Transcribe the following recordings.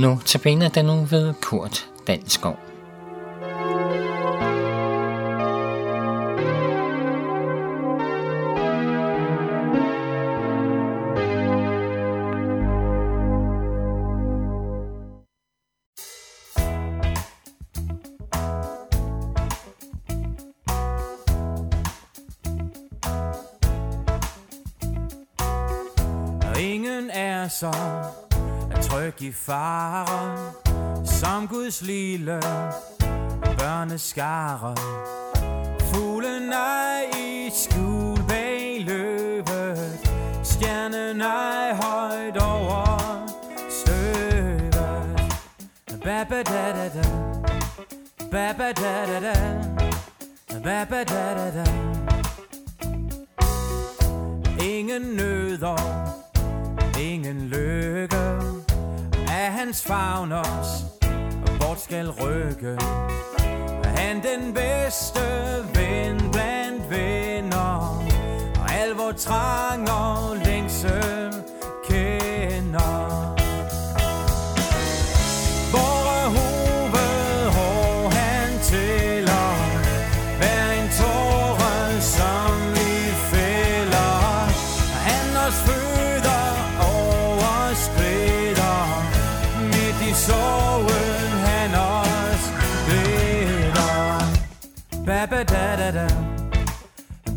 Nu tabiner den nu ved Kurt Danskov. Ingen er så tryg i fare Som Guds lille børneskare. Fuglen er i skjul bag løbet Stjernen er højt over støvet. Baba da da da. Baba da da da. Baba da da da. Ingen nøder ingen lykke. Af hans favn os bort skal rykke. Han den bedste ven blandt venner? Og al vor trang og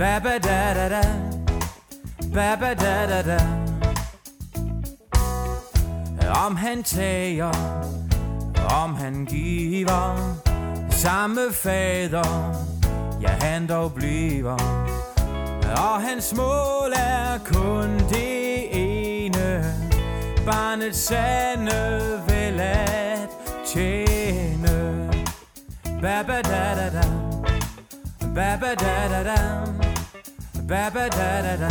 Baba da da da Baba da da da Om han tager om han giver samme fader, ja han dog bliver. Og hans mål er kun det ene, barnets sande vel at tjene. Baba da da da, baba da da da, baba da da da.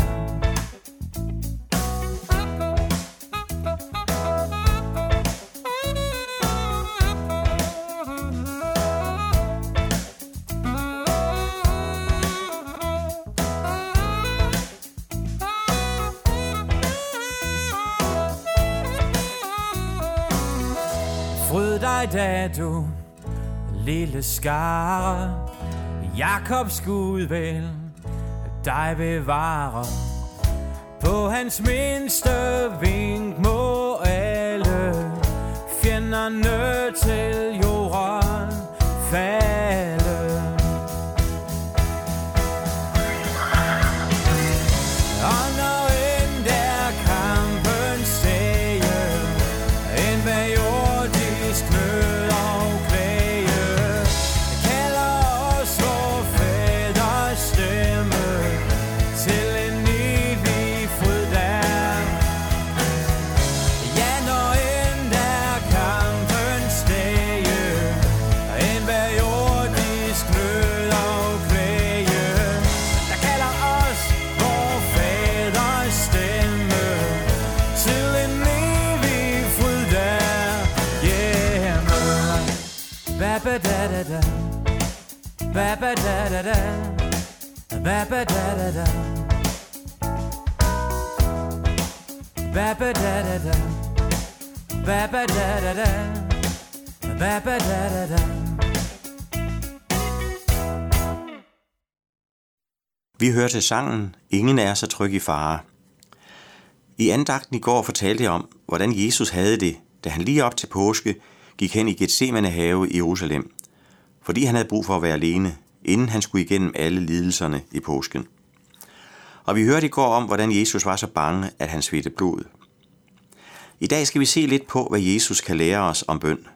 Fryd dig da du lille skare Jakobs Gud vel dig bevare. På hans mindste vink må alle Fjenderne til jorden. Falde ba da da da Baba da da da Baba da da da Baba da da da Baba da da da Baba da da da Vi hørte sangen Ingen er så tryg i fare. I andagten i går fortalte jeg om, hvordan Jesus havde det, da han lige op til påske gik hen i Gethsemane have i Jerusalem, fordi han havde brug for at være alene, inden han skulle igennem alle lidelserne i påsken. Og vi hørte i går om, hvordan Jesus var så bange, at han svedte blod. I dag skal vi se lidt på, hvad Jesus kan lære os om bøn.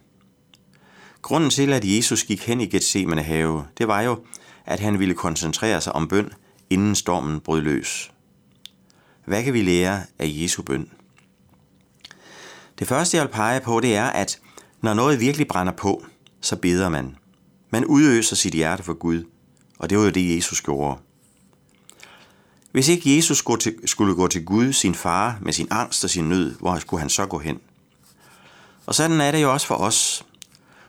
Grunden til, at Jesus gik hen i Gethsemane have, det var jo, at han ville koncentrere sig om bøn, inden stormen brød løs. Hvad kan vi lære af Jesu bøn? Det første, jeg vil pege på, det er, at når noget virkelig brænder på, så beder man. Man udøser sit hjerte for Gud, og det var jo det, Jesus gjorde. Hvis ikke Jesus skulle gå til Gud, sin far, med sin angst og sin nød, hvor skulle han så gå hen? Og sådan er det jo også for os.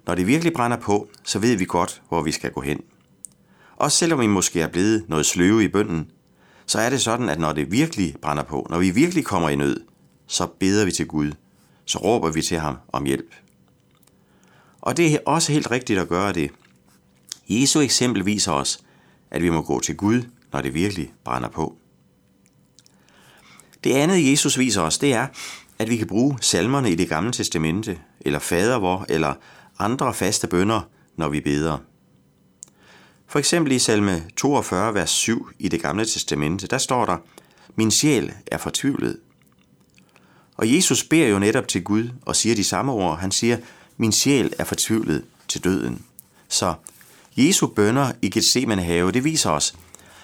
Når det virkelig brænder på, så ved vi godt, hvor vi skal gå hen. Også selvom vi måske er blevet noget sløve i bønden, så er det sådan, at når det virkelig brænder på, når vi virkelig kommer i nød, så beder vi til Gud. så råber vi til ham om hjælp. Og det er også helt rigtigt at gøre det. Jesu eksempel viser os, at vi må gå til Gud, når det virkelig brænder på. Det andet, Jesus viser os, det er, at vi kan bruge salmerne i det gamle testamente, eller fadervor, eller andre faste bønder, når vi beder. For eksempel i salme 42, vers 7 i det gamle testamente, der står der, Min sjæl er fortvivlet. Og Jesus beder jo netop til Gud og siger de samme ord. Han siger, min sjæl er fortvivlet til døden. Så Jesu bønder i Gethsemane have, det viser os,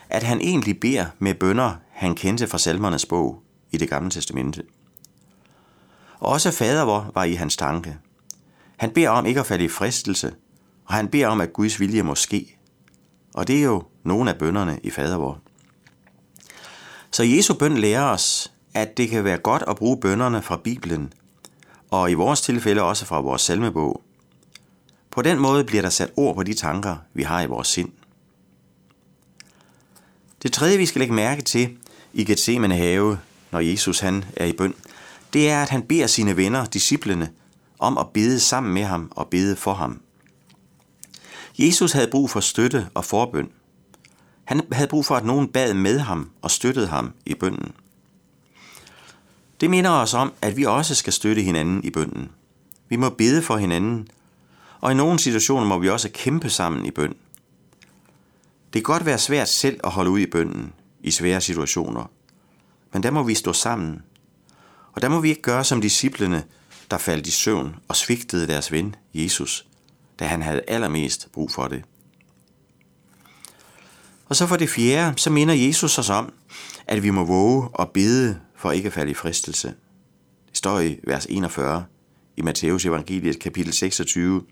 at han egentlig beder med bønder, han kendte fra salmernes bog i det gamle testamente. Også fader vor var i hans tanke. Han beder om ikke at falde i fristelse, og han beder om, at Guds vilje må ske. Og det er jo nogle af bønderne i fader vor. Så Jesu bøn lærer os, at det kan være godt at bruge bønderne fra Bibelen, og i vores tilfælde også fra vores salmebog. På den måde bliver der sat ord på de tanker, vi har i vores sind. Det tredje, vi skal lægge mærke til i Gethsemane have, når Jesus han er i bøn, det er, at han beder sine venner, disciplene, om at bede sammen med ham og bede for ham. Jesus havde brug for støtte og forbøn. Han havde brug for, at nogen bad med ham og støttede ham i bønnen. Det minder os om, at vi også skal støtte hinanden i bønnen. Vi må bede for hinanden, og i nogle situationer må vi også kæmpe sammen i bøn. Det kan godt være svært selv at holde ud i bønnen i svære situationer, men der må vi stå sammen. Og der må vi ikke gøre som disciplene, der faldt i søvn og svigtede deres ven, Jesus, da han havde allermest brug for det. Og så for det fjerde, så minder Jesus os om, at vi må våge og bede for ikke at falde i fristelse. Det står i vers 41 i Matteus evangeliet kapitel 26.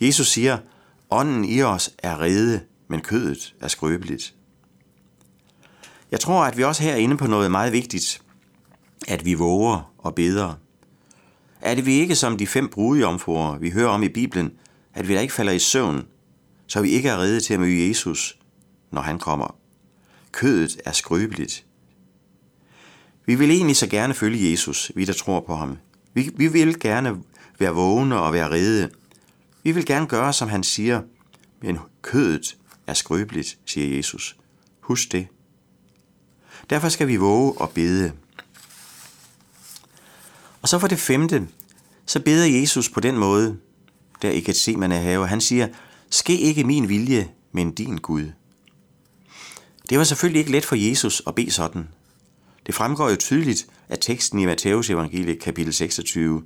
Jesus siger, ånden i os er rede, men kødet er skrøbeligt. Jeg tror, at vi også her er inde på noget meget vigtigt, at vi våger og beder. Er det vi ikke som de fem brudjomfruer, vi hører om i Bibelen, at vi da ikke falder i søvn, så vi ikke er rede til at møde Jesus, når han kommer. Kødet er skrøbeligt. Vi vil egentlig så gerne følge Jesus, vi der tror på ham. Vi, vi vil gerne være vågne og være rede. Vi vil gerne gøre, som han siger, men kødet er skrøbeligt, siger Jesus. Husk det. Derfor skal vi våge og bede. Og så for det femte, så beder Jesus på den måde, der i Gethsemane have. Han siger, ske ikke min vilje, men din Gud. Det var selvfølgelig ikke let for Jesus at bede sådan. Det fremgår jo tydeligt af teksten i Matteus evangeliet kapitel 26,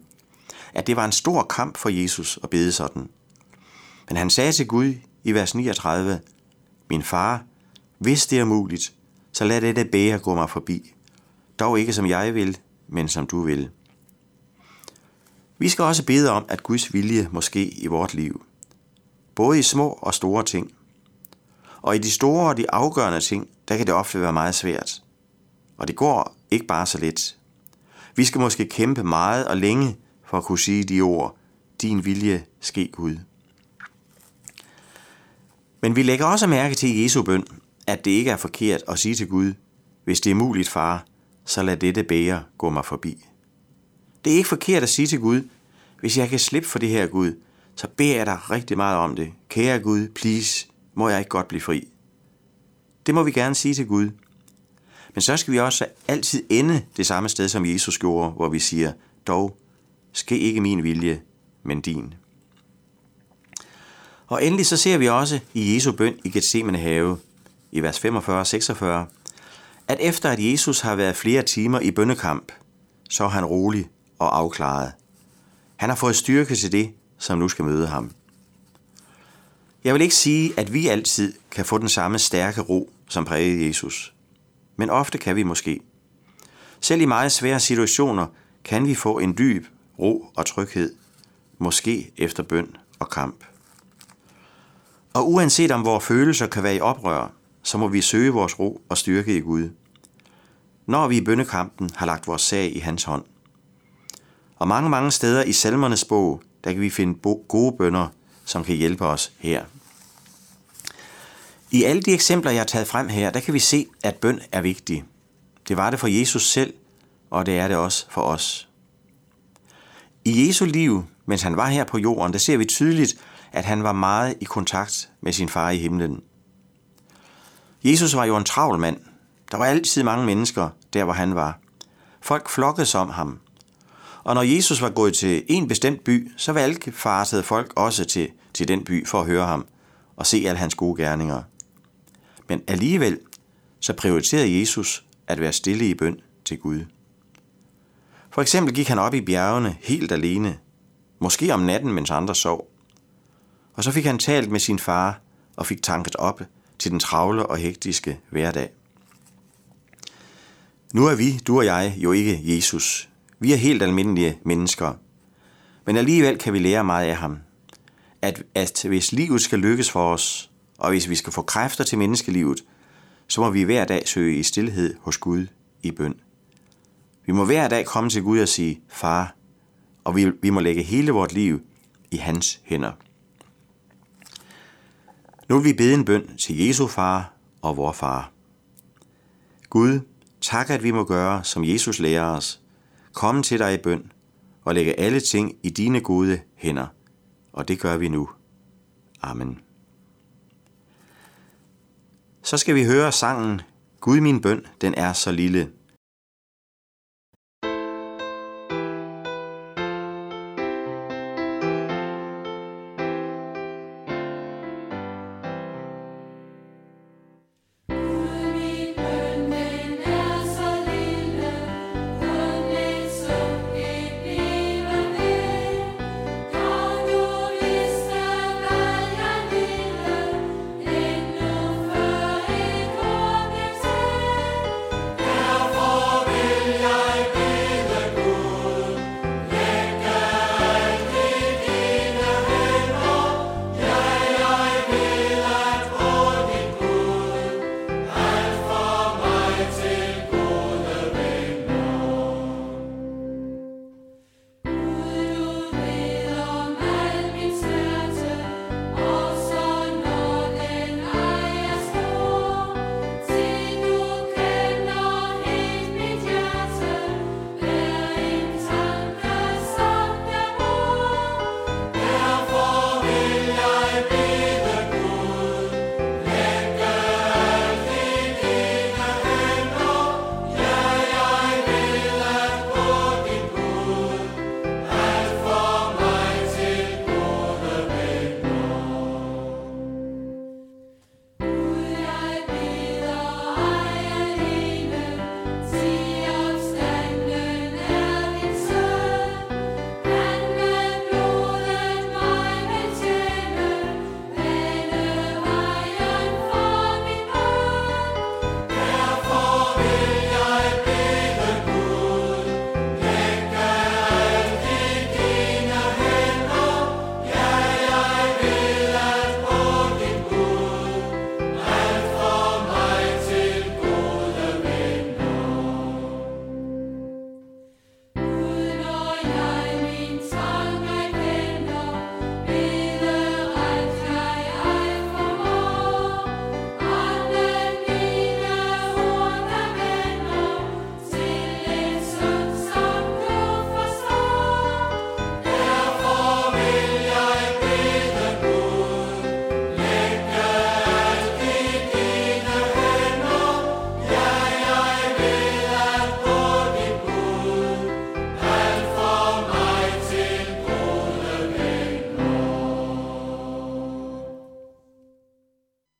at det var en stor kamp for Jesus at bede sådan. Men han sagde til Gud i vers 39, Min far, hvis det er muligt, så lad dette bære gå mig forbi. Dog ikke som jeg vil, men som du vil. Vi skal også bede om, at Guds vilje må ske i vort liv. Både i små og store ting. Og i de store og de afgørende ting, der kan det ofte være meget svært. Og det går ikke bare så let. Vi skal måske kæmpe meget og længe for at kunne sige de ord, din vilje ske Gud. Men vi lægger også mærke til Jesu bøn, at det ikke er forkert at sige til Gud, hvis det er muligt, far, så lad dette bære gå mig forbi. Det er ikke forkert at sige til Gud, hvis jeg kan slippe for det her Gud, så beder jeg dig rigtig meget om det. Kære Gud, please, må jeg ikke godt blive fri. Det må vi gerne sige til Gud. Men så skal vi også altid ende det samme sted, som Jesus gjorde, hvor vi siger, dog, ske ikke min vilje, men din. Og endelig så ser vi også i Jesu bøn i Gethsemane have, i vers 45 og 46, at efter at Jesus har været flere timer i bønnekamp, så er han rolig og afklaret. Han har fået styrke til det, som nu skal møde ham. Jeg vil ikke sige, at vi altid kan få den samme stærke ro, som prægede Jesus. Men ofte kan vi måske. Selv i meget svære situationer kan vi få en dyb ro og tryghed, måske efter bøn og kamp. Og uanset om vores følelser kan være i oprør, så må vi søge vores ro og styrke i Gud. Når vi i bønnekampen har lagt vores sag i hans hånd. Og mange, mange steder i salmernes bog, der kan vi finde gode bønder, som kan hjælpe os her. I alle de eksempler, jeg har taget frem her, der kan vi se, at bøn er vigtig. Det var det for Jesus selv, og det er det også for os. I Jesu liv, mens han var her på jorden, der ser vi tydeligt, at han var meget i kontakt med sin far i himlen. Jesus var jo en travl mand. Der var altid mange mennesker der, hvor han var. Folk flokkede om ham. Og når Jesus var gået til en bestemt by, så valgfartede folk også til, til den by for at høre ham og se alle hans gode gerninger. Men alligevel så prioriterede Jesus at være stille i bøn til Gud. For eksempel gik han op i bjergene helt alene, måske om natten, mens andre sov. Og så fik han talt med sin far og fik tanket op til den travle og hektiske hverdag. Nu er vi, du og jeg, jo ikke Jesus. Vi er helt almindelige mennesker. Men alligevel kan vi lære meget af ham. At, at hvis livet skal lykkes for os, og hvis vi skal få kræfter til menneskelivet, så må vi hver dag søge i stillhed hos Gud i bøn. Vi må hver dag komme til Gud og sige, far, og vi, vi må lægge hele vort liv i hans hænder. Nu vil vi bede en bøn til Jesu far og vor far. Gud, tak at vi må gøre, som Jesus lærer os. Komme til dig i bøn og lægge alle ting i dine gode hænder. Og det gør vi nu. Amen. Så skal vi høre sangen Gud min bøn, den er så lille.